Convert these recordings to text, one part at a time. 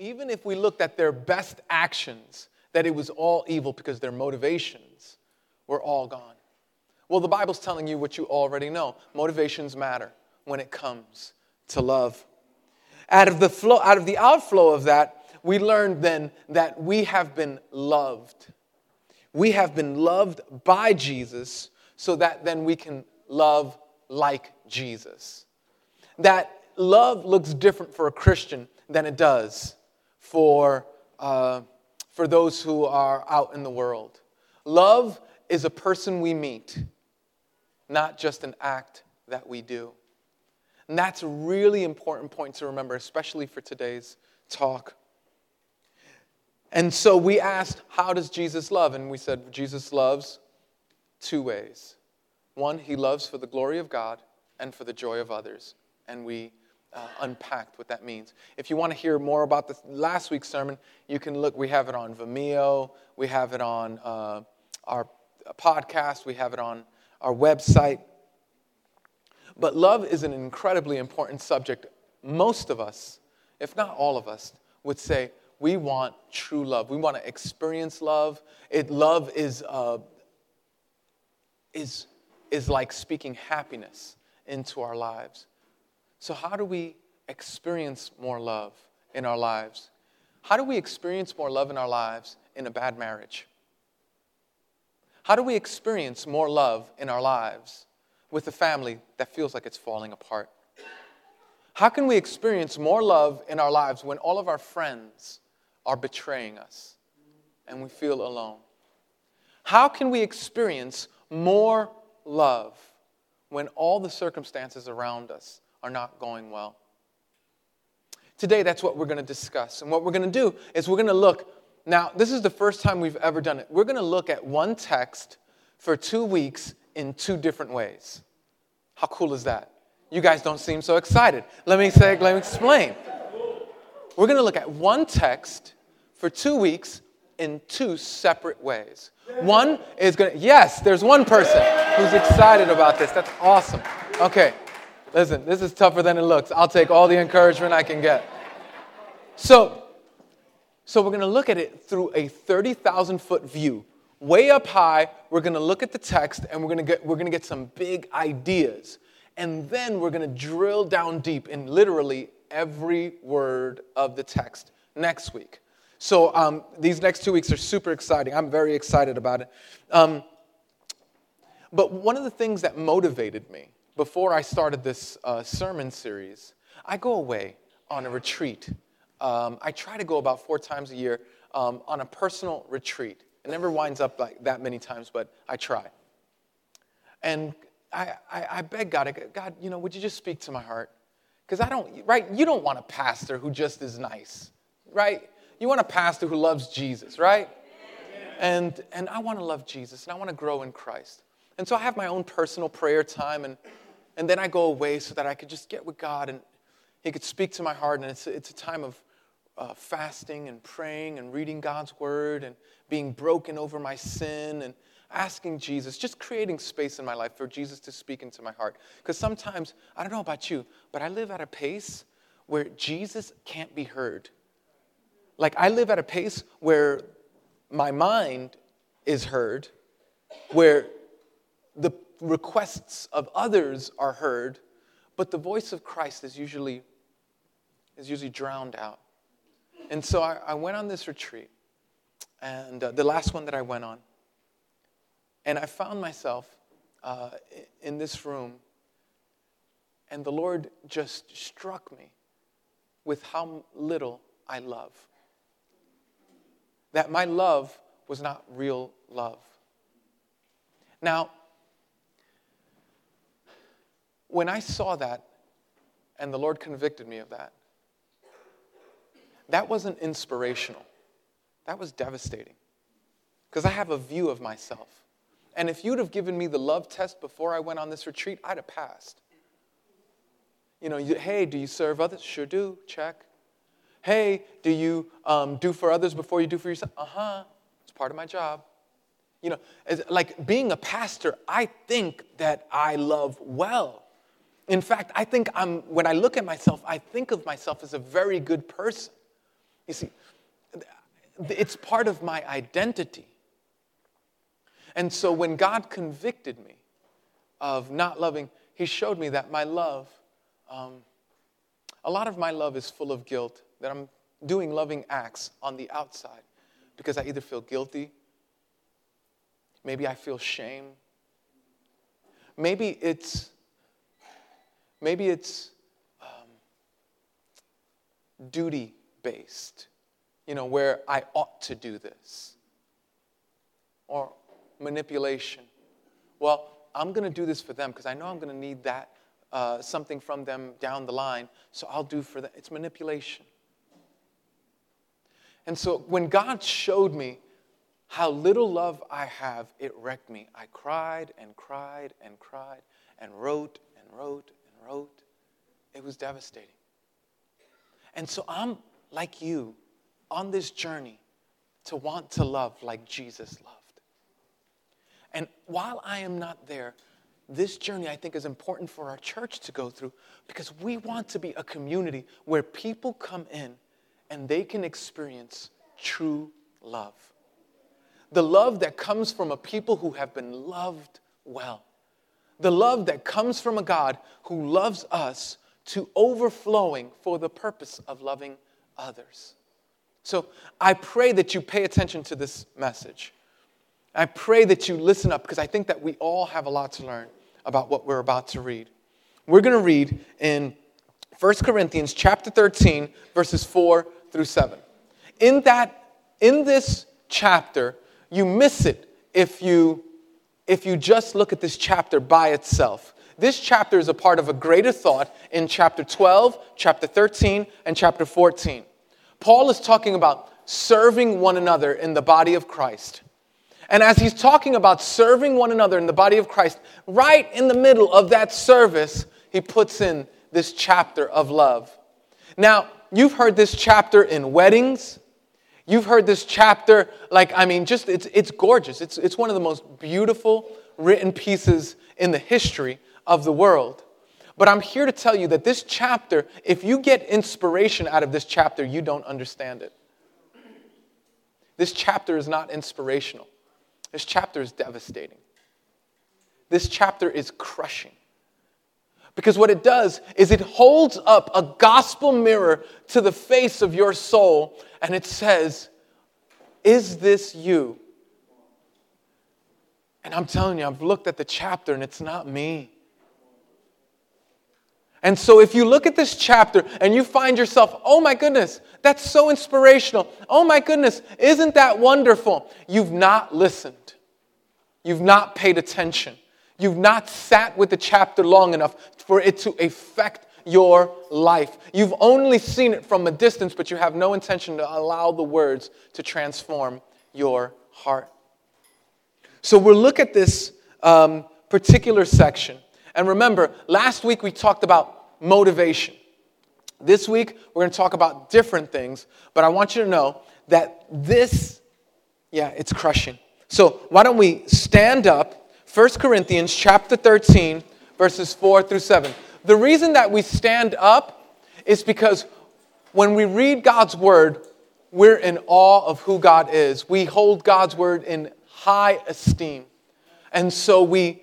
even if we looked at their best actions, that it was all evil because their motivations were all gone. Well, the Bible's telling you what you already know. Motivations matter when it comes to love. Out of the flow, out of the outflow of that, we learned then that we have been loved. We have been loved by Jesus so that then we can love like Jesus. That love looks different for a Christian than it does for, uh, for those who are out in the world. Love is a person we meet, not just an act that we do. And that's a really important point to remember, especially for today's talk. And so we asked, How does Jesus love? And we said, Jesus loves two ways. One, he loves for the glory of God and for the joy of others. And we uh, unpacked what that means. If you want to hear more about this last week's sermon, you can look. We have it on Vimeo, we have it on uh, our podcast, we have it on our website. But love is an incredibly important subject. Most of us, if not all of us, would say we want true love. We want to experience love. It, love is, uh, is, is like speaking happiness into our lives. So, how do we experience more love in our lives? How do we experience more love in our lives in a bad marriage? How do we experience more love in our lives with a family that feels like it's falling apart? How can we experience more love in our lives when all of our friends are betraying us and we feel alone? How can we experience more love when all the circumstances around us are not going well. Today, that's what we're going to discuss. And what we're going to do is we're going to look. Now, this is the first time we've ever done it. We're going to look at one text for two weeks in two different ways. How cool is that? You guys don't seem so excited. Let me say, let me explain. We're going to look at one text for two weeks in two separate ways. One is going to, yes, there's one person who's excited about this. That's awesome. Okay, Listen, this is tougher than it looks. I'll take all the encouragement I can get. So, so we're going to look at it through a 30,000 foot view. Way up high, we're going to look at the text and we're going to get, we're going to get some big ideas. And then we're going to drill down deep in literally every word of the text next week. So um, these next two weeks are super exciting. I'm very excited about it. Um, but one of the things that motivated me before I started this uh, sermon series, I go away on a retreat. Um, I try to go about four times a year um, on a personal retreat. It never winds up like that many times, but I try. And I, I, I beg God, God, you know, would you just speak to my heart? Because I don't, right? You don't want a pastor who just is nice, right? You want a pastor who loves Jesus, right? And, and I want to love Jesus and I want to grow in Christ. And so I have my own personal prayer time and and then I go away so that I could just get with God and He could speak to my heart. And it's, it's a time of uh, fasting and praying and reading God's word and being broken over my sin and asking Jesus, just creating space in my life for Jesus to speak into my heart. Because sometimes, I don't know about you, but I live at a pace where Jesus can't be heard. Like, I live at a pace where my mind is heard, where the requests of others are heard, but the voice of Christ is usually, is usually drowned out. And so I, I went on this retreat, and uh, the last one that I went on, and I found myself uh, in this room, and the Lord just struck me with how little I love. That my love was not real love. Now, when I saw that, and the Lord convicted me of that, that wasn't inspirational. That was devastating. Because I have a view of myself. And if you'd have given me the love test before I went on this retreat, I'd have passed. You know, you, hey, do you serve others? Sure do. Check. Hey, do you um, do for others before you do for yourself? Uh huh. It's part of my job. You know, like being a pastor, I think that I love well. In fact, I think I'm, when I look at myself, I think of myself as a very good person. You see, it's part of my identity. And so when God convicted me of not loving, He showed me that my love, um, a lot of my love is full of guilt, that I'm doing loving acts on the outside because I either feel guilty, maybe I feel shame, maybe it's maybe it's um, duty based, you know, where I ought to do this, or manipulation. Well, I'm going to do this for them because I know I'm going to need that uh, something from them down the line, so I'll do for them. It's manipulation. And so when God showed me how little love I have, it wrecked me. I cried and cried and cried and wrote and wrote wrote. It was devastating. And so I'm like you on this journey to want to love like Jesus loved. And while I am not there, this journey I think is important for our church to go through because we want to be a community where people come in and they can experience true love. The love that comes from a people who have been loved well. The love that comes from a God who loves us to overflowing for the purpose of loving others. So I pray that you pay attention to this message. I pray that you listen up because I think that we all have a lot to learn about what we're about to read. We're going to read in 1 Corinthians chapter 13 verses 4 through 7. In that in this chapter, you miss it if you if you just look at this chapter by itself. This chapter is a part of a greater thought in chapter 12, chapter 13, and chapter 14. Paul is talking about serving one another in the body of Christ. And as he's talking about serving one another in the body of Christ, right in the middle of that service, he puts in this chapter of love. Now, you've heard this chapter in weddings. You've heard this chapter, like, I mean, just it's, it's gorgeous. It's, it's one of the most beautiful written pieces in the history of the world. But I'm here to tell you that this chapter, if you get inspiration out of this chapter, you don't understand it. This chapter is not inspirational. This chapter is devastating. This chapter is crushing. Because what it does is it holds up a gospel mirror to the face of your soul and it says, Is this you? And I'm telling you, I've looked at the chapter and it's not me. And so, if you look at this chapter and you find yourself, oh my goodness, that's so inspirational. Oh my goodness, isn't that wonderful? You've not listened. You've not paid attention. You've not sat with the chapter long enough for it to affect your life. You've only seen it from a distance, but you have no intention to allow the words to transform your heart. So we'll look at this um, particular section. And remember, last week we talked about motivation. This week we're going to talk about different things, but I want you to know that this, yeah, it's crushing. So why don't we stand up? 1 Corinthians chapter 13, verses 4 through 7. The reason that we stand up is because when we read God's word, we're in awe of who God is. We hold God's word in high esteem. And so we,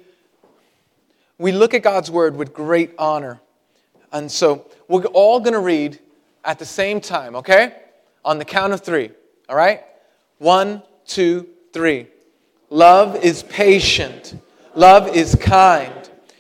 we look at God's word with great honor. And so we're all going to read at the same time, okay? On the count of three, all right? One, two, three. Love is patient. Love is kind.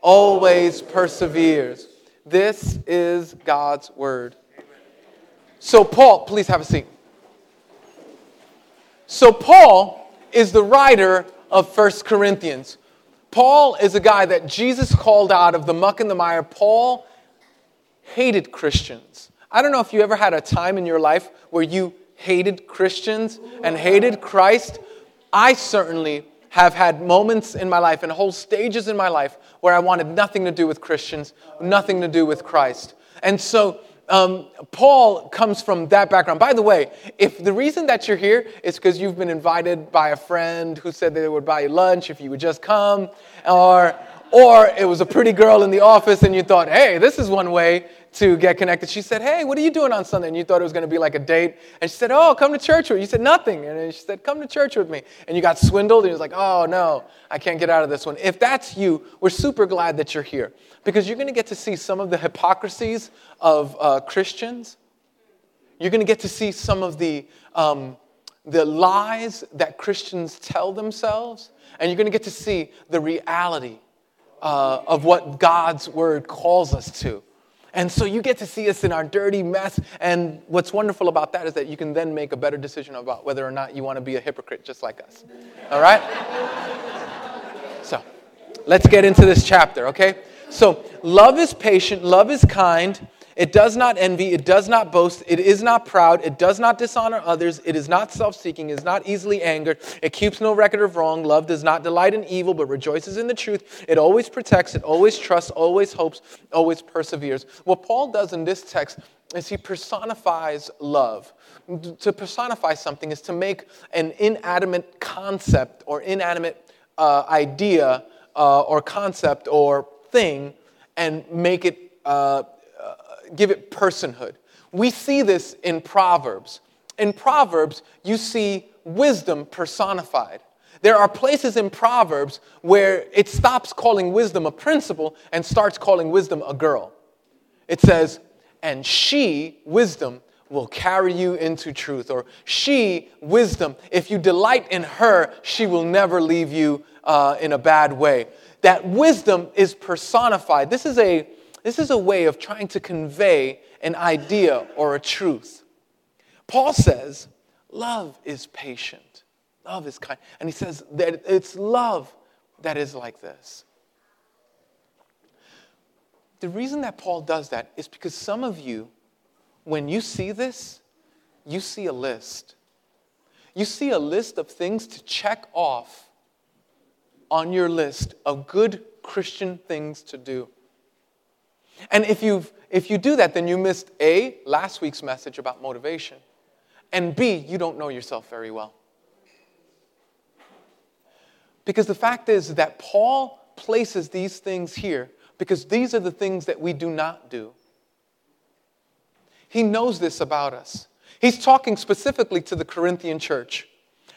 always perseveres. This is God's word. So, Paul, please have a seat. So, Paul is the writer of First Corinthians. Paul is a guy that Jesus called out of the muck and the mire. Paul hated Christians. I don't know if you ever had a time in your life where you hated Christians and hated Christ, I certainly have had moments in my life and whole stages in my life where I wanted nothing to do with Christians, nothing to do with Christ. And so um, Paul comes from that background. By the way, if the reason that you're here is because you've been invited by a friend who said they would buy you lunch if you would just come, or or it was a pretty girl in the office and you thought, hey, this is one way to get connected. She said, Hey, what are you doing on Sunday? And you thought it was going to be like a date. And she said, Oh, come to church with me. You said, Nothing. And she said, Come to church with me. And you got swindled and you was like, Oh, no, I can't get out of this one. If that's you, we're super glad that you're here because you're going to get to see some of the hypocrisies of uh, Christians. You're going to get to see some of the, um, the lies that Christians tell themselves. And you're going to get to see the reality uh, of what God's word calls us to. And so you get to see us in our dirty mess. And what's wonderful about that is that you can then make a better decision about whether or not you want to be a hypocrite just like us. All right? So let's get into this chapter, okay? So love is patient, love is kind. It does not envy, it does not boast, it is not proud, it does not dishonor others, it is not self seeking, it is not easily angered, it keeps no record of wrong. Love does not delight in evil, but rejoices in the truth. It always protects, it always trusts, always hopes, always perseveres. What Paul does in this text is he personifies love. To personify something is to make an inanimate concept or inanimate uh, idea uh, or concept or thing and make it. Uh, give it personhood. We see this in Proverbs. In Proverbs, you see wisdom personified. There are places in Proverbs where it stops calling wisdom a principle and starts calling wisdom a girl. It says, and she, wisdom, will carry you into truth. Or she, wisdom, if you delight in her, she will never leave you uh, in a bad way. That wisdom is personified. This is a this is a way of trying to convey an idea or a truth. Paul says, Love is patient, love is kind. And he says that it's love that is like this. The reason that Paul does that is because some of you, when you see this, you see a list. You see a list of things to check off on your list of good Christian things to do. And if, you if you do that, then you missed A, last week's message about motivation, and B, you don't know yourself very well. Because the fact is that Paul places these things here because these are the things that we do not do. He knows this about us. He's talking specifically to the Corinthian church,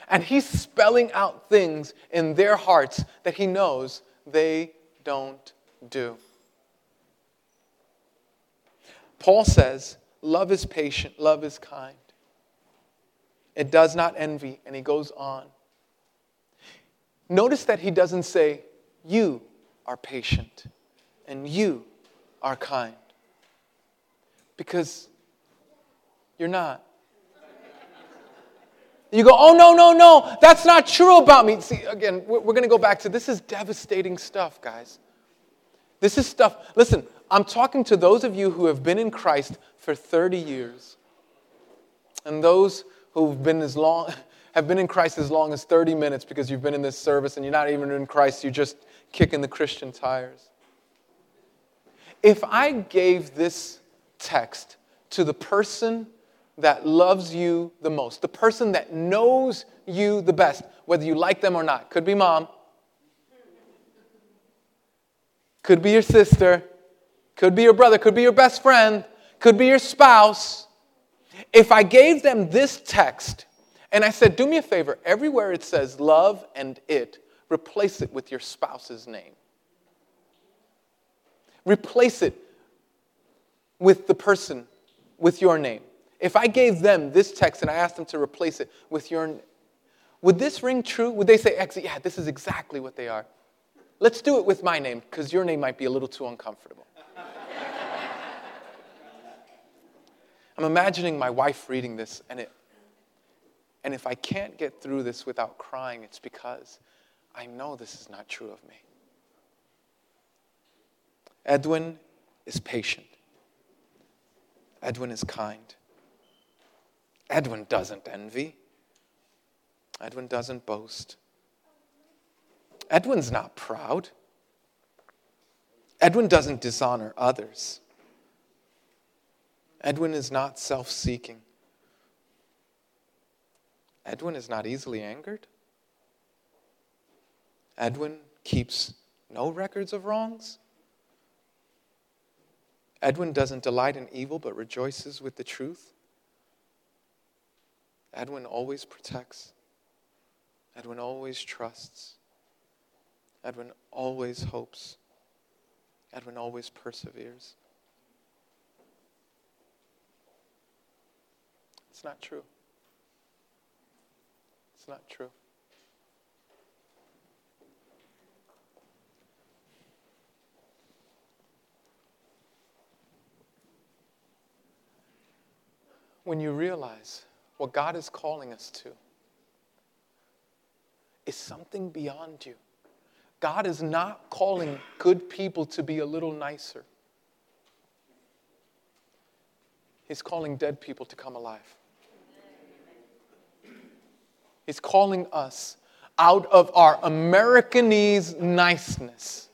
and he's spelling out things in their hearts that he knows they don't do. Paul says, Love is patient, love is kind. It does not envy, and he goes on. Notice that he doesn't say, You are patient and you are kind. Because you're not. You go, oh, no, no, no, that's not true about me. See, again, we're, going to go back to this is devastating stuff, guys. This is stuff, listen, I'm talking to those of you who have been in Christ for 30 years. And those who've been as long have been in Christ as long as 30 minutes because you've been in this service and you're not even in Christ, you're just kicking the Christian tires. If I gave this text to the person that loves you the most, the person that knows you the best, whether you like them or not, could be mom, could be your sister, could be your brother, could be your best friend, could be your spouse. If I gave them this text and I said, Do me a favor, everywhere it says love and it, replace it with your spouse's name. Replace it with the person, with your name. If I gave them this text and I asked them to replace it with your would this ring true? Would they say, yeah, this is exactly what they are? Let's do it with my name because your name might be a little too uncomfortable. I'm imagining my wife reading this, and, it, and if I can't get through this without crying, it's because I know this is not true of me. Edwin is patient, Edwin is kind, Edwin doesn't envy. Edwin doesn't boast. Edwin's not proud. Edwin doesn't dishonor others. Edwin is not self seeking. Edwin is not easily angered. Edwin keeps no records of wrongs. Edwin doesn't delight in evil but rejoices with the truth. Edwin always protects. Edwin always trusts. Edwin always hopes. Edwin always perseveres. It's not true. It's not true. When you realize what God is calling us to is something beyond you. God is not calling good people to be a little nicer. He's calling dead people to come alive. He's calling us out of our Americanese niceness.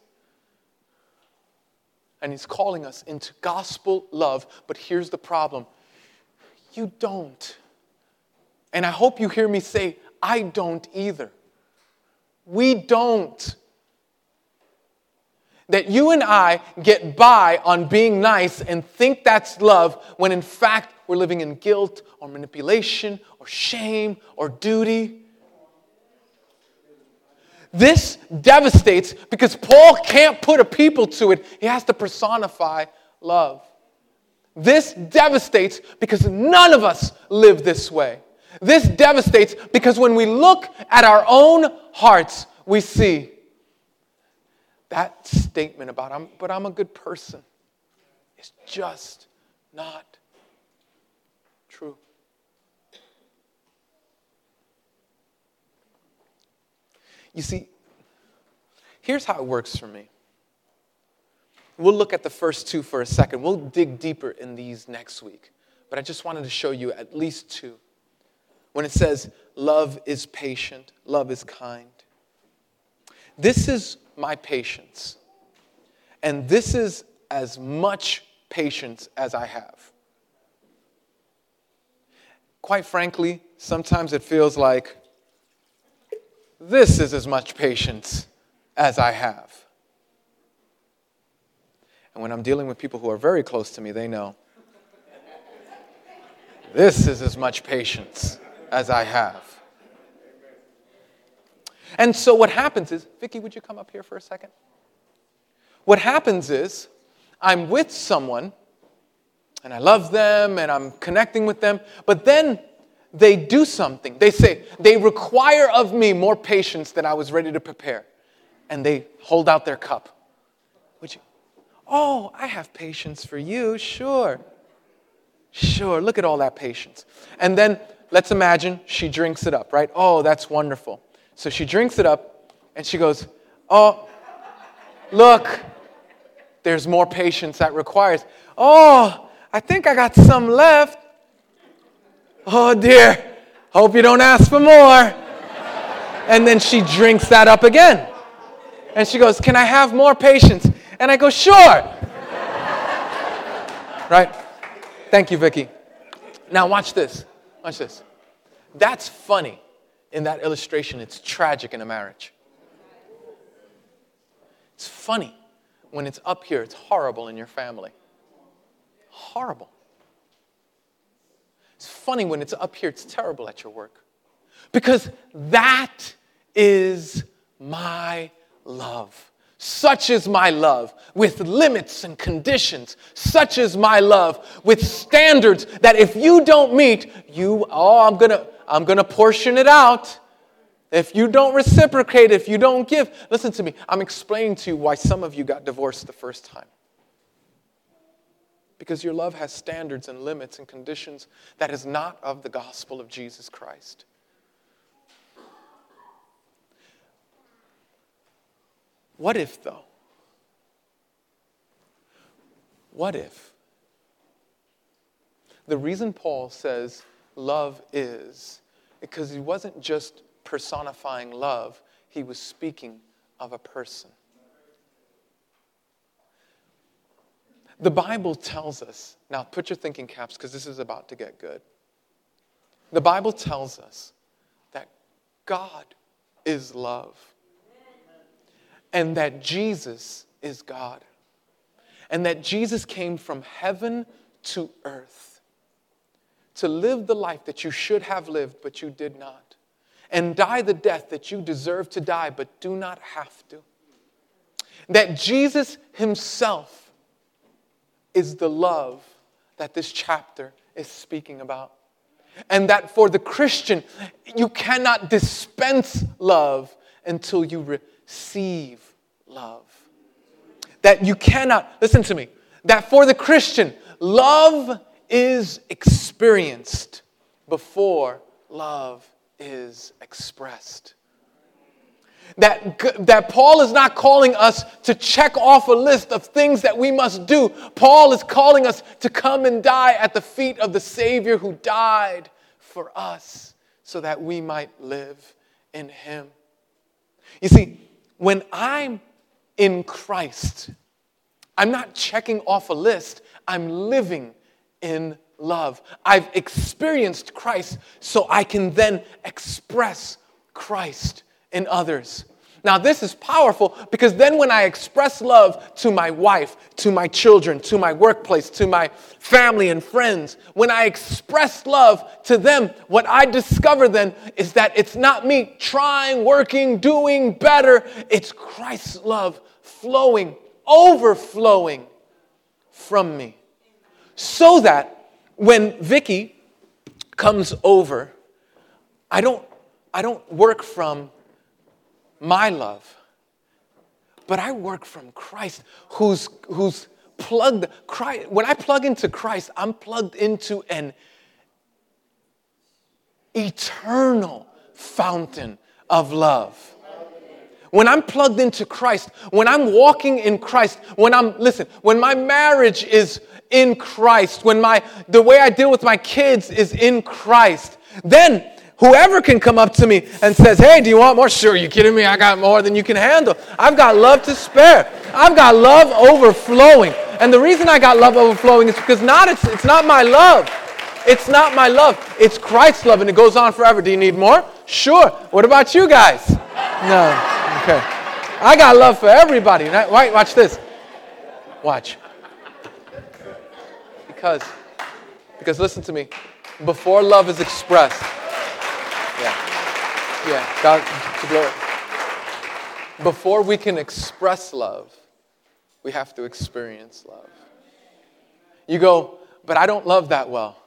And He's calling us into gospel love. But here's the problem you don't. And I hope you hear me say, I don't either. We don't that you and I get by on being nice and think that's love when in fact we're living in guilt or manipulation or shame or duty. This devastates because Paul can't put a people to it, he has to personify love. This devastates because none of us live this way. This devastates because when we look at our own hearts, we see that statement about, I'm, but I'm a good person, is just not true. You see, here's how it works for me. We'll look at the first two for a second. We'll dig deeper in these next week. But I just wanted to show you at least two. When it says, love is patient, love is kind. This is my patience. And this is as much patience as I have. Quite frankly, sometimes it feels like this is as much patience as I have. And when I'm dealing with people who are very close to me, they know this is as much patience as I have. And so what happens is, Vicki, would you come up here for a second? What happens is, I'm with someone and I love them and I'm connecting with them, but then they do something. They say, they require of me more patience than I was ready to prepare. And they hold out their cup. Would you? Oh, I have patience for you, sure. Sure, look at all that patience. And then let's imagine she drinks it up, right? Oh, that's wonderful. So she drinks it up and she goes, Oh, look, there's more patience that requires. Oh, I think I got some left. Oh dear, hope you don't ask for more. And then she drinks that up again. And she goes, Can I have more patience? And I go, Sure. right? Thank you, Vicki. Now watch this. Watch this. That's funny in that illustration, it's tragic in a marriage. It's funny. When it's up here, it's horrible in your family. Horrible. It's funny when it's up here, it's terrible at your work. Because that is my love. Such is my love with limits and conditions. Such is my love with standards that if you don't meet, you, oh, I'm gonna, I'm going to portion it out. If you don't reciprocate, if you don't give, listen to me. I'm explaining to you why some of you got divorced the first time. Because your love has standards and limits and conditions that is not of the gospel of Jesus Christ. What if, though? What if? The reason Paul says love is. Because he wasn't just personifying love, he was speaking of a person. The Bible tells us, now put your thinking caps because this is about to get good. The Bible tells us that God is love and that Jesus is God and that Jesus came from heaven to earth to live the life that you should have lived but you did not and die the death that you deserve to die but do not have to. That Jesus himself is the love that this chapter is speaking about. And that for the Christian, you cannot dispense love until you receive love. That you cannot, listen to me, that for the Christian, love is experienced before love is expressed. That, that Paul is not calling us to check off a list of things that we must do. Paul is calling us to come and die at the feet of the Savior who died for us so that we might live in Him. You see, when I'm in Christ, I'm not checking off a list, I'm living in love. I've experienced Christ, so I can then express Christ in others. Now, this is powerful because then when I express love to my wife, to my children, to my workplace, to my family and friends, when I express love to them, what I discover then is that it's not me trying, working, doing better. It's Christ's love flowing, overflowing from me. So that when Vicky comes over, I don't, I don't work from my love, but I work from Christ who's, who's plugged. Christ, when I plug into Christ, I'm plugged into an eternal fountain of love. When I'm plugged into Christ, when I'm walking in Christ, when I'm, listen, when my marriage is in Christ, when my, the way I deal with my kids is in Christ, then Whoever can come up to me and says, Hey, do you want more? Sure, you kidding me? I got more than you can handle. I've got love to spare. I've got love overflowing. And the reason I got love overflowing is because not it's, it's not my love. It's not my love. It's Christ's love, and it goes on forever. Do you need more? Sure. What about you guys? No. Okay. I got love for everybody. Right? Watch this. Watch. Because, because listen to me. Before love is expressed, yeah. Yeah. God, to glory. Before we can express love, we have to experience love. You go, but I don't love that well.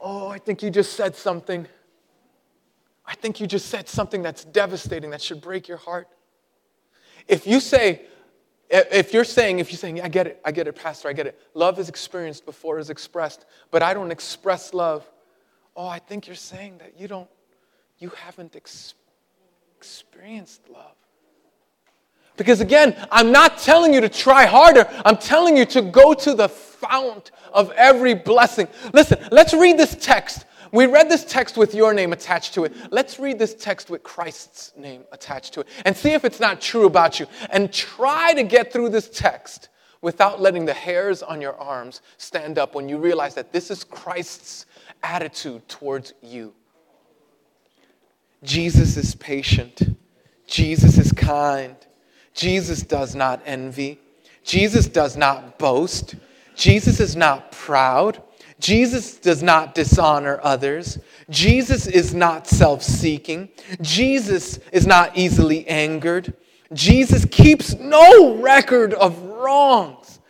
Oh, I think you just said something. I think you just said something that's devastating, that should break your heart. If you say, if you're saying, if you're saying, I get it, I get it, Pastor, I get it. Love is experienced before it is expressed, but I don't express love. Oh, I think you're saying that you don't you haven't ex- experienced love. Because again, I'm not telling you to try harder. I'm telling you to go to the fount of every blessing. Listen, let's read this text. We read this text with your name attached to it. Let's read this text with Christ's name attached to it and see if it's not true about you. And try to get through this text without letting the hairs on your arms stand up when you realize that this is Christ's attitude towards you. Jesus is patient. Jesus is kind. Jesus does not envy. Jesus does not boast. Jesus is not proud. Jesus does not dishonor others. Jesus is not self seeking. Jesus is not easily angered. Jesus keeps no record of wrongs.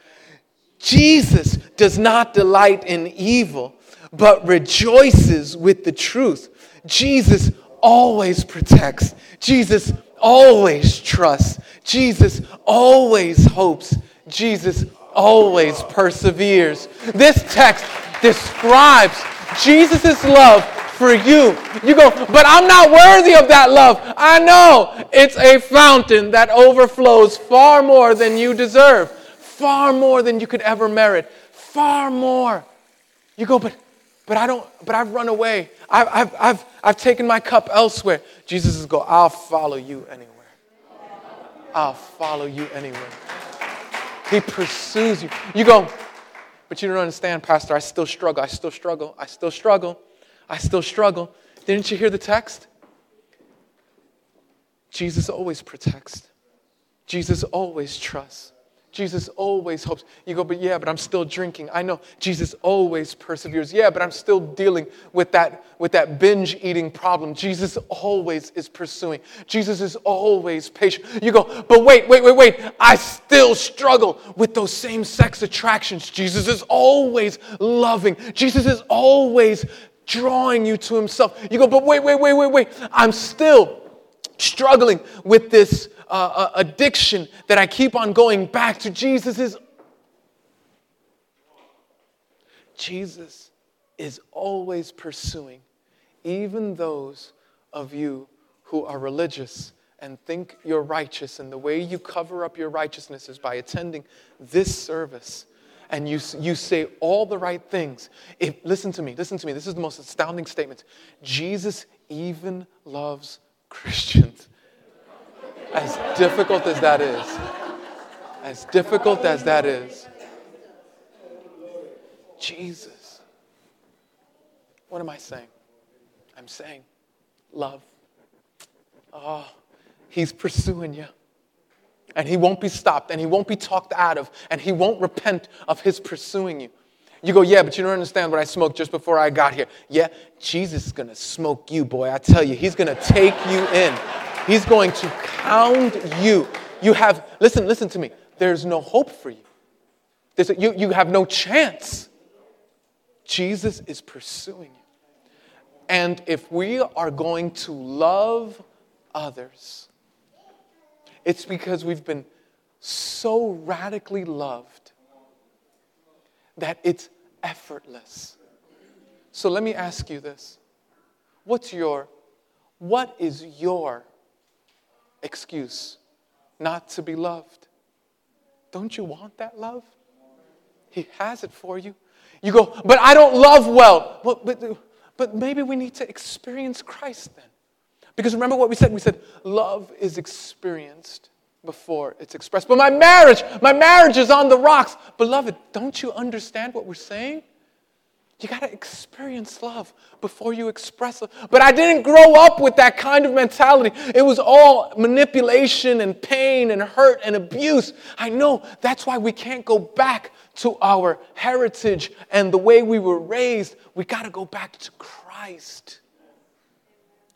Jesus does not delight in evil, but rejoices with the truth. Jesus always protects. Jesus always trusts. Jesus always hopes. Jesus always perseveres. This text describes Jesus' love for you. You go, but I'm not worthy of that love. I know it's a fountain that overflows far more than you deserve, far more than you could ever merit, far more. You go, but but I don't, but I've run away. I've, I've, I've, I've taken my cup elsewhere. Jesus is go, I'll follow you anywhere. I'll follow you anywhere. He pursues you. You go, but you don't understand, Pastor. I still struggle. I still struggle. I still struggle. I still struggle. Didn't you hear the text? Jesus always protects. Jesus always trusts. Jesus always hopes. You go, but yeah, but I'm still drinking. I know Jesus always perseveres. Yeah, but I'm still dealing with that, with that binge eating problem. Jesus always is pursuing. Jesus is always patient. You go, but wait, wait, wait, wait. I still struggle with those same sex attractions. Jesus is always loving. Jesus is always drawing you to himself. You go, but wait, wait, wait, wait, wait. I'm still struggling with this uh, uh, addiction that I keep on going back to. Jesus is Jesus is always pursuing even those of you who are religious and think you're righteous, and the way you cover up your righteousness is by attending this service. And you, you say all the right things. If, listen to me, listen to me. This is the most astounding statement. Jesus even loves Christians. As difficult as that is, as difficult as that is, Jesus. What am I saying? I'm saying love. Oh, he's pursuing you. And he won't be stopped, and he won't be talked out of, and he won't repent of his pursuing you. You go, yeah, but you don't understand what I smoked just before I got here. Yeah, Jesus is gonna smoke you, boy. I tell you, he's gonna take you in. He's going to pound you. You have, listen, listen to me. There's no hope for you. A, you, you have no chance. Jesus is pursuing you. And if we are going to love others, it's because we've been so radically loved that it's effortless. So let me ask you this. What's your what is your excuse not to be loved. Don't you want that love? He has it for you. You go, but I don't love well. but, but maybe we need to experience Christ then. Because remember what we said? We said love is experienced before it's expressed. But my marriage, my marriage is on the rocks. Beloved, don't you understand what we're saying? You got to experience love before you express it. But I didn't grow up with that kind of mentality. It was all manipulation and pain and hurt and abuse. I know that's why we can't go back to our heritage and the way we were raised. We got to go back to Christ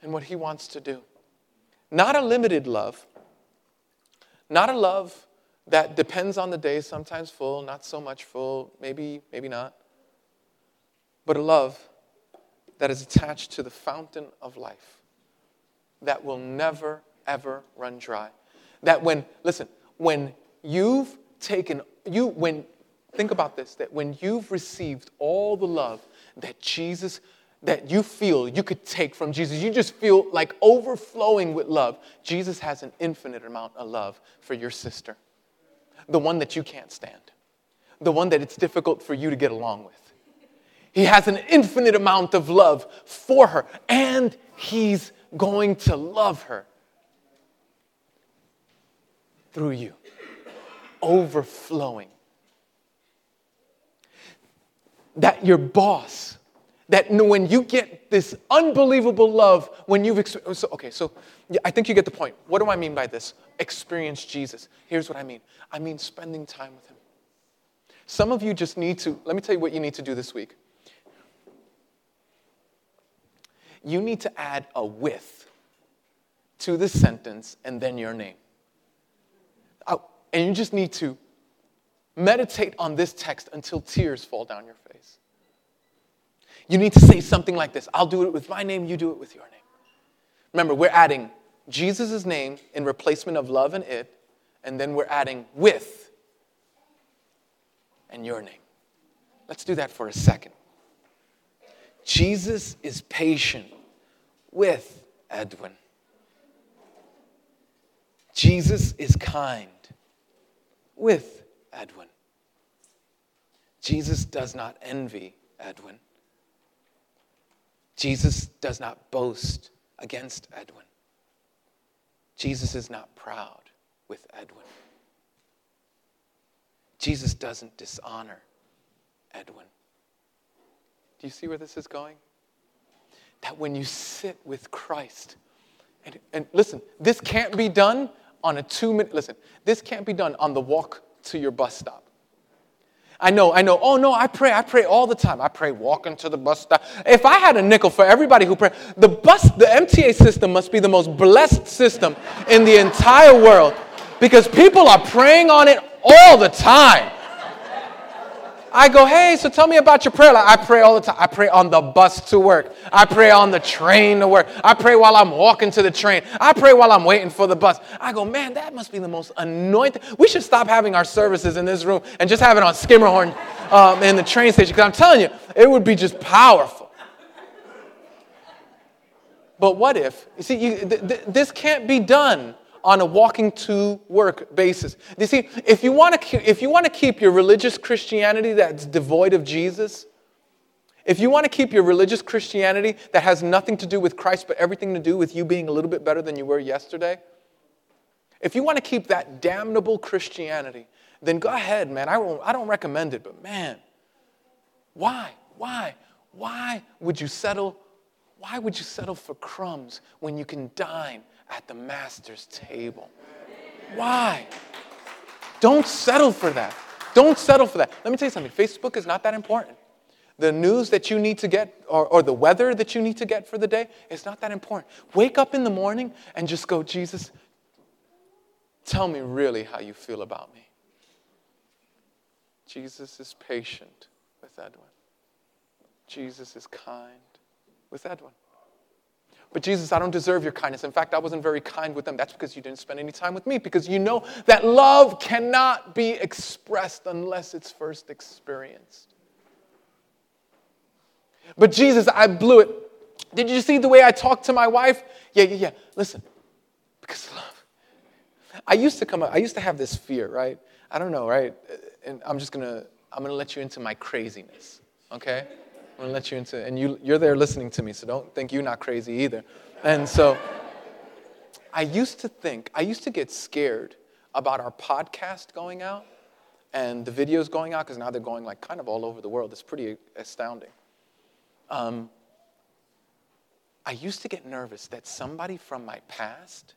and what He wants to do. Not a limited love, not a love that depends on the day, sometimes full, not so much full, maybe, maybe not but a love that is attached to the fountain of life that will never, ever run dry. That when, listen, when you've taken, you, when, think about this, that when you've received all the love that Jesus, that you feel you could take from Jesus, you just feel like overflowing with love. Jesus has an infinite amount of love for your sister, the one that you can't stand, the one that it's difficult for you to get along with he has an infinite amount of love for her, and He's going to love her through you, overflowing. That your boss, that when you get this unbelievable love, when you've experienced, so, okay, so I think you get the point. What do I mean by this? Experience Jesus. Here's what I mean I mean spending time with Him. Some of you just need to, let me tell you what you need to do this week. You need to add a with to the sentence and then your name. Oh, and you just need to meditate on this text until tears fall down your face. You need to say something like this I'll do it with my name, you do it with your name. Remember, we're adding Jesus' name in replacement of love and it, and then we're adding with and your name. Let's do that for a second. Jesus is patient with Edwin. Jesus is kind with Edwin. Jesus does not envy Edwin. Jesus does not boast against Edwin. Jesus is not proud with Edwin. Jesus doesn't dishonor Edwin. Do you see where this is going? That when you sit with Christ, and, and listen, this can't be done on a two minute, listen, this can't be done on the walk to your bus stop. I know, I know. Oh no, I pray, I pray all the time. I pray walking to the bus stop. If I had a nickel for everybody who pray, the bus, the MTA system must be the most blessed system in the entire world because people are praying on it all the time. I go, hey, so tell me about your prayer life. I pray all the time. I pray on the bus to work. I pray on the train to work. I pray while I'm walking to the train. I pray while I'm waiting for the bus. I go, man, that must be the most thing. We should stop having our services in this room and just have it on Schermerhorn um, in the train station because I'm telling you, it would be just powerful. But what if, you see, you, th- th- this can't be done on a walking to work basis. You see, if you want to if you want to keep your religious Christianity that's devoid of Jesus, if you want to keep your religious Christianity that has nothing to do with Christ but everything to do with you being a little bit better than you were yesterday, if you want to keep that damnable Christianity, then go ahead, man. I, won't, I don't recommend it, but man, why? Why? Why would you settle? Why would you settle for crumbs when you can dine at the master's table. Why? Don't settle for that. Don't settle for that. Let me tell you something Facebook is not that important. The news that you need to get, or, or the weather that you need to get for the day, is not that important. Wake up in the morning and just go, Jesus, tell me really how you feel about me. Jesus is patient with Edwin. Jesus is kind with Edwin. But Jesus, I don't deserve your kindness. In fact, I wasn't very kind with them. That's because you didn't spend any time with me, because you know that love cannot be expressed unless it's first experienced. But Jesus, I blew it. Did you see the way I talked to my wife? Yeah, yeah, yeah. Listen, because love. I used to come up, I used to have this fear, right? I don't know, right? And I'm just gonna, I'm gonna let you into my craziness, okay? I'm gonna let you into, and you, you're there listening to me, so don't think you're not crazy either. And so, I used to think, I used to get scared about our podcast going out and the videos going out because now they're going like kind of all over the world. It's pretty astounding. Um, I used to get nervous that somebody from my past,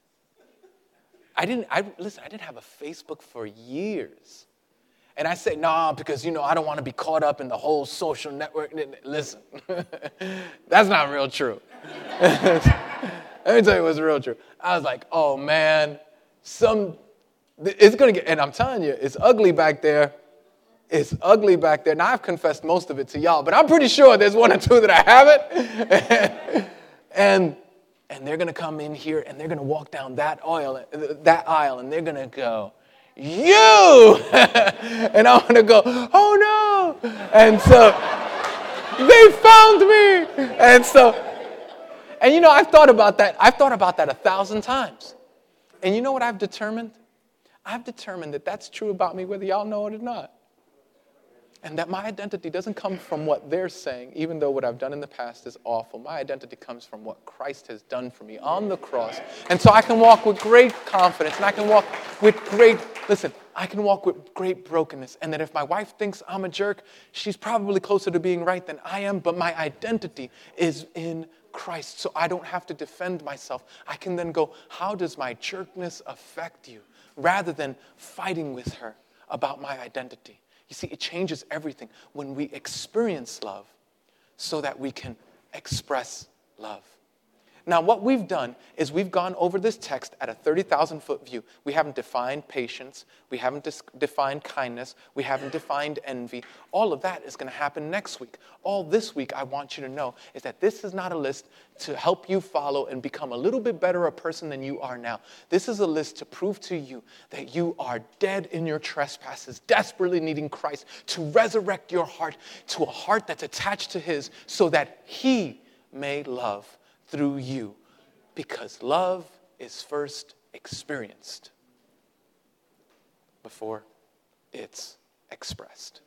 I didn't, I, listen, I didn't have a Facebook for years. And I say, nah, because, you know, I don't want to be caught up in the whole social network. Listen, that's not real true. Let me tell you what's real true. I was like, oh, man, some, it's to get, and I'm telling you, it's ugly back there. It's ugly back there. Now, I've confessed most of it to y'all, but I'm pretty sure there's one or two that I haven't. and, and they're to come in here and they're to walk down that aisle, that aisle, and they're to go, you. and I want to go, oh no. And so they found me. And so, and you know, I've thought about that. I've thought about that a thousand times. And you know what I've determined? I've determined that that's true about me whether y'all know it or not. And that my identity doesn't come from what they're saying, even though what I've done in the past is awful. My identity comes from what Christ has done for me on the cross. And so I can walk with great confidence and I can walk with great, listen, I can walk with great brokenness. And that if my wife thinks I'm a jerk, she's probably closer to being right than I am, but my identity is in Christ. So I don't have to defend myself. I can then go, how does my jerkness affect you? Rather than fighting with her about my identity. You see, it changes everything when we experience love so that we can express love. Now, what we've done is we've gone over this text at a 30,000 foot view. We haven't defined patience, we haven't dis- defined kindness, we haven't defined envy. All of that is going to happen next week. All this week, I want you to know is that this is not a list to help you follow and become a little bit better a person than you are now. This is a list to prove to you that you are dead in your trespasses, desperately needing Christ to resurrect your heart to a heart that's attached to His so that He may love through you because love is first experienced before it's expressed.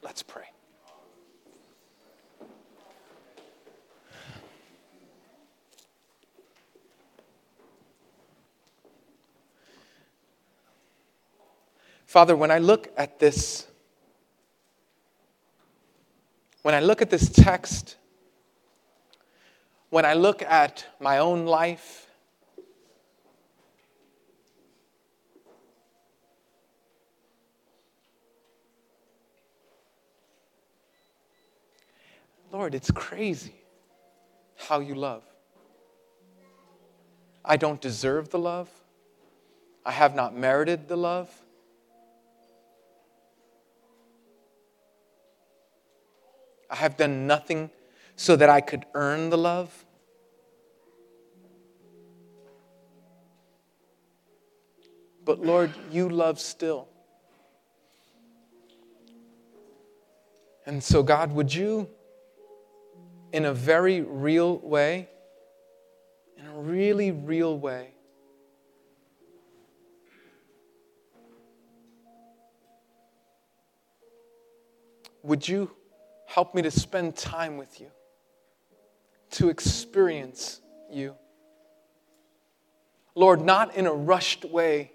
Let's pray. Father, when I look at this, when I look at this text when I look at my own life, Lord, it's crazy how you love. I don't deserve the love. I have not merited the love. I have done nothing so that I could earn the love. But Lord, you love still. And so, God, would you in a very real way, in a really real way. Would you help me to spend time with you, to experience you? Lord, not in a rushed way,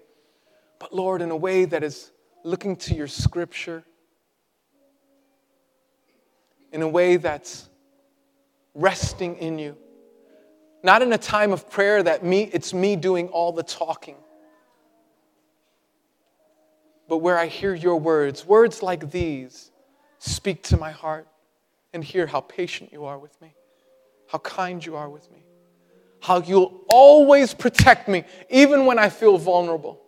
but Lord, in a way that is looking to your scripture, in a way that's resting in you. Not in a time of prayer that me, it's me doing all the talking, but where I hear your words, words like these speak to my heart and hear how patient you are with me, how kind you are with me, how you'll always protect me even when I feel vulnerable,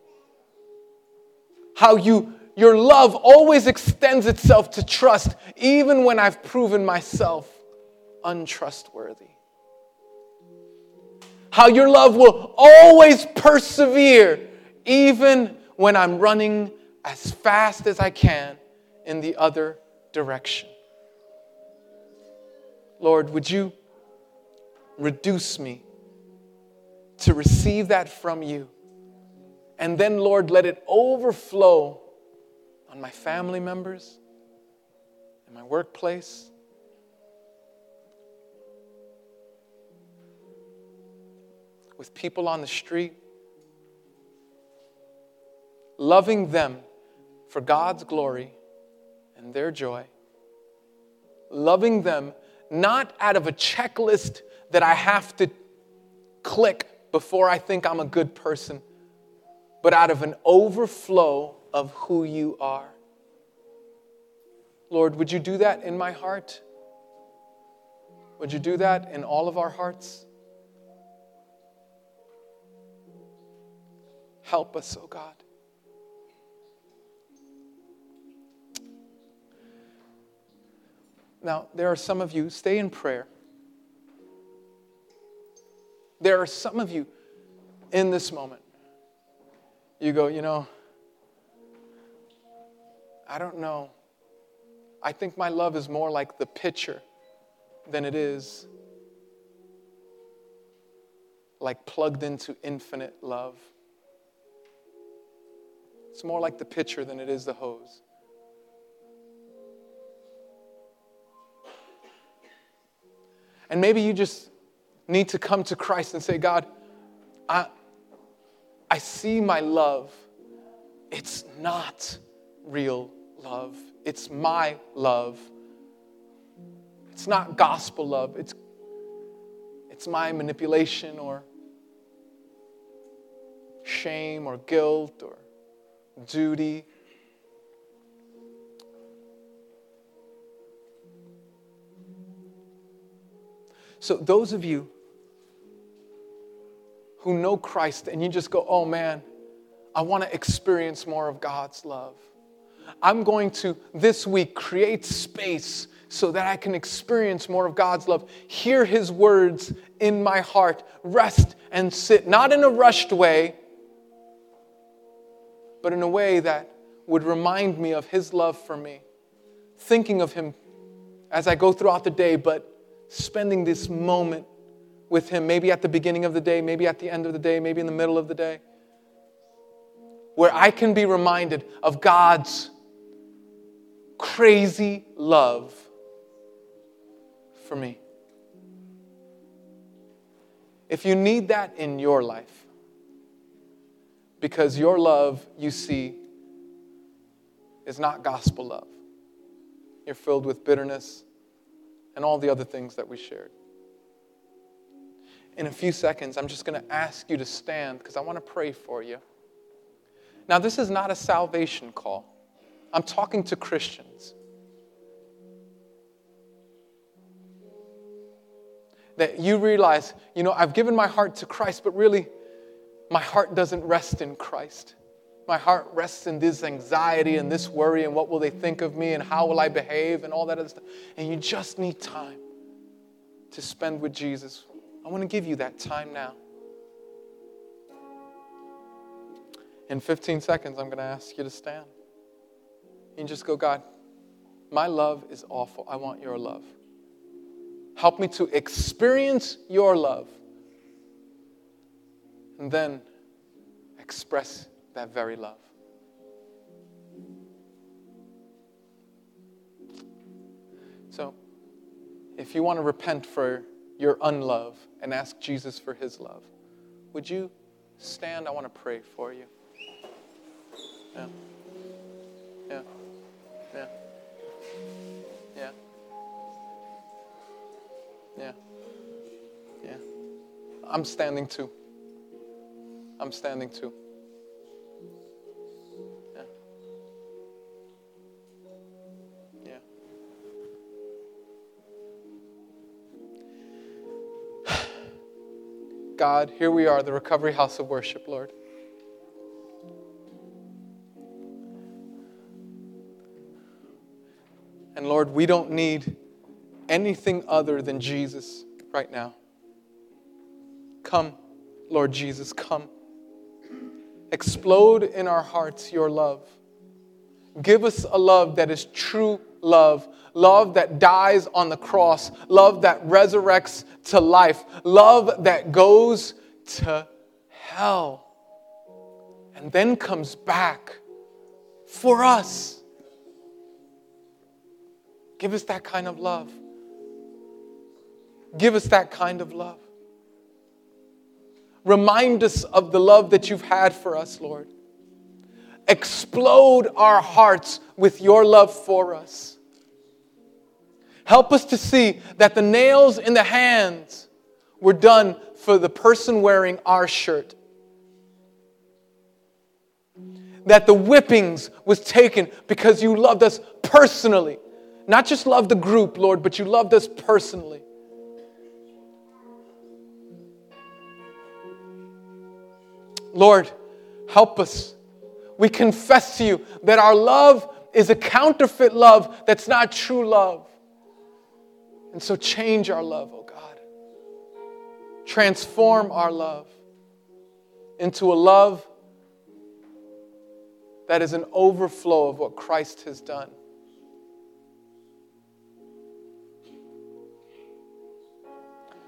how you your love always extends itself to trust even when I've proven myself untrustworthy. How your love will always persevere even when I'm running as fast as I can in the other direction. Lord, would you reduce me to receive that from you? And then, Lord, let it overflow on my family members, in my workplace, with people on the street, loving them for God's glory and their joy, loving them not out of a checklist that I have to click before I think I'm a good person, but out of an overflow of who you are. Lord, would you do that in my heart? Would you do that in all of our hearts? Help us, oh God. Now, there are some of you, stay in prayer. There are some of you in this moment. You go, you know, I don't know. I think my love is more like the pitcher than it is like plugged into infinite love. It's more like the pitcher than it is the hose. And maybe you just need to come to Christ and say, God, I, I see my love. It's not real love, it's my love. It's not gospel love, it's, it's my manipulation or shame or guilt or duty. So, those of you who know Christ and you just go, oh man, I want to experience more of God's love. I'm going to this week create space so that I can experience more of God's love. Hear His words in my heart, rest and sit, not in a rushed way, but in a way that would remind me of His love for me. Thinking of Him as I go throughout the day, but spending this moment with Him, maybe at the beginning of the day, maybe at the end of the day, maybe in the middle of the day, where I can be reminded of God's crazy love for me. If you need that in your life, because your love, you see, is not gospel love. You're filled with bitterness and all the other things that we shared. In a few seconds, I'm just going to ask you to stand because I want to pray for you. Now, this is not a salvation call, I'm talking to Christians. That you realize, you know, I've given my heart to Christ, but really, my heart doesn't rest in Christ. My heart rests in this anxiety and this worry and what will they think of me and how will I behave and all that other stuff. And you just need time to spend with Jesus. I want to give you that time now. In 15 seconds, I'm going to ask you to stand. And just go, God, my love is awful. I want your love. Help me to experience your love. And then express that very love. So, if you want to repent for your unlove and ask Jesus for his love, would you stand? I want to pray for you. Yeah. Yeah. Yeah. Yeah. Yeah. Yeah. I'm standing too. I'm standing too. God, here we are, the Recovery House of Worship, Lord. And Lord, we don't need anything other than Jesus right now. Come, Lord Jesus, come. Explode in our hearts your love. Give us a love that is true love, love that dies on the cross, love that resurrects to life, love that goes to hell and then comes back for us. Give us that kind of love. Give us that kind of love. Remind us of the love that you've had for us, Lord. Explode our hearts with your love for us. Help us to see that the nails in the hands were done for the person wearing our shirt. That the whippings was taken because you loved us personally. Not just loved the group, Lord, but you loved us personally. Lord, help us. We confess to you that our love is a counterfeit love that's not true love. And so change our love, oh God. Transform our love into a love that is an overflow of what Christ has done.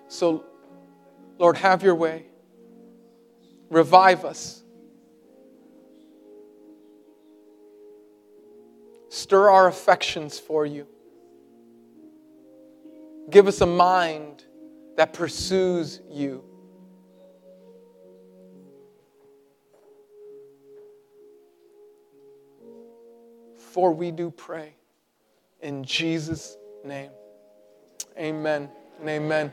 So, Lord, have your way. Revive us. Stir our affections for you. Give us a mind that pursues you. For we do pray in Jesus' name. Amen and amen.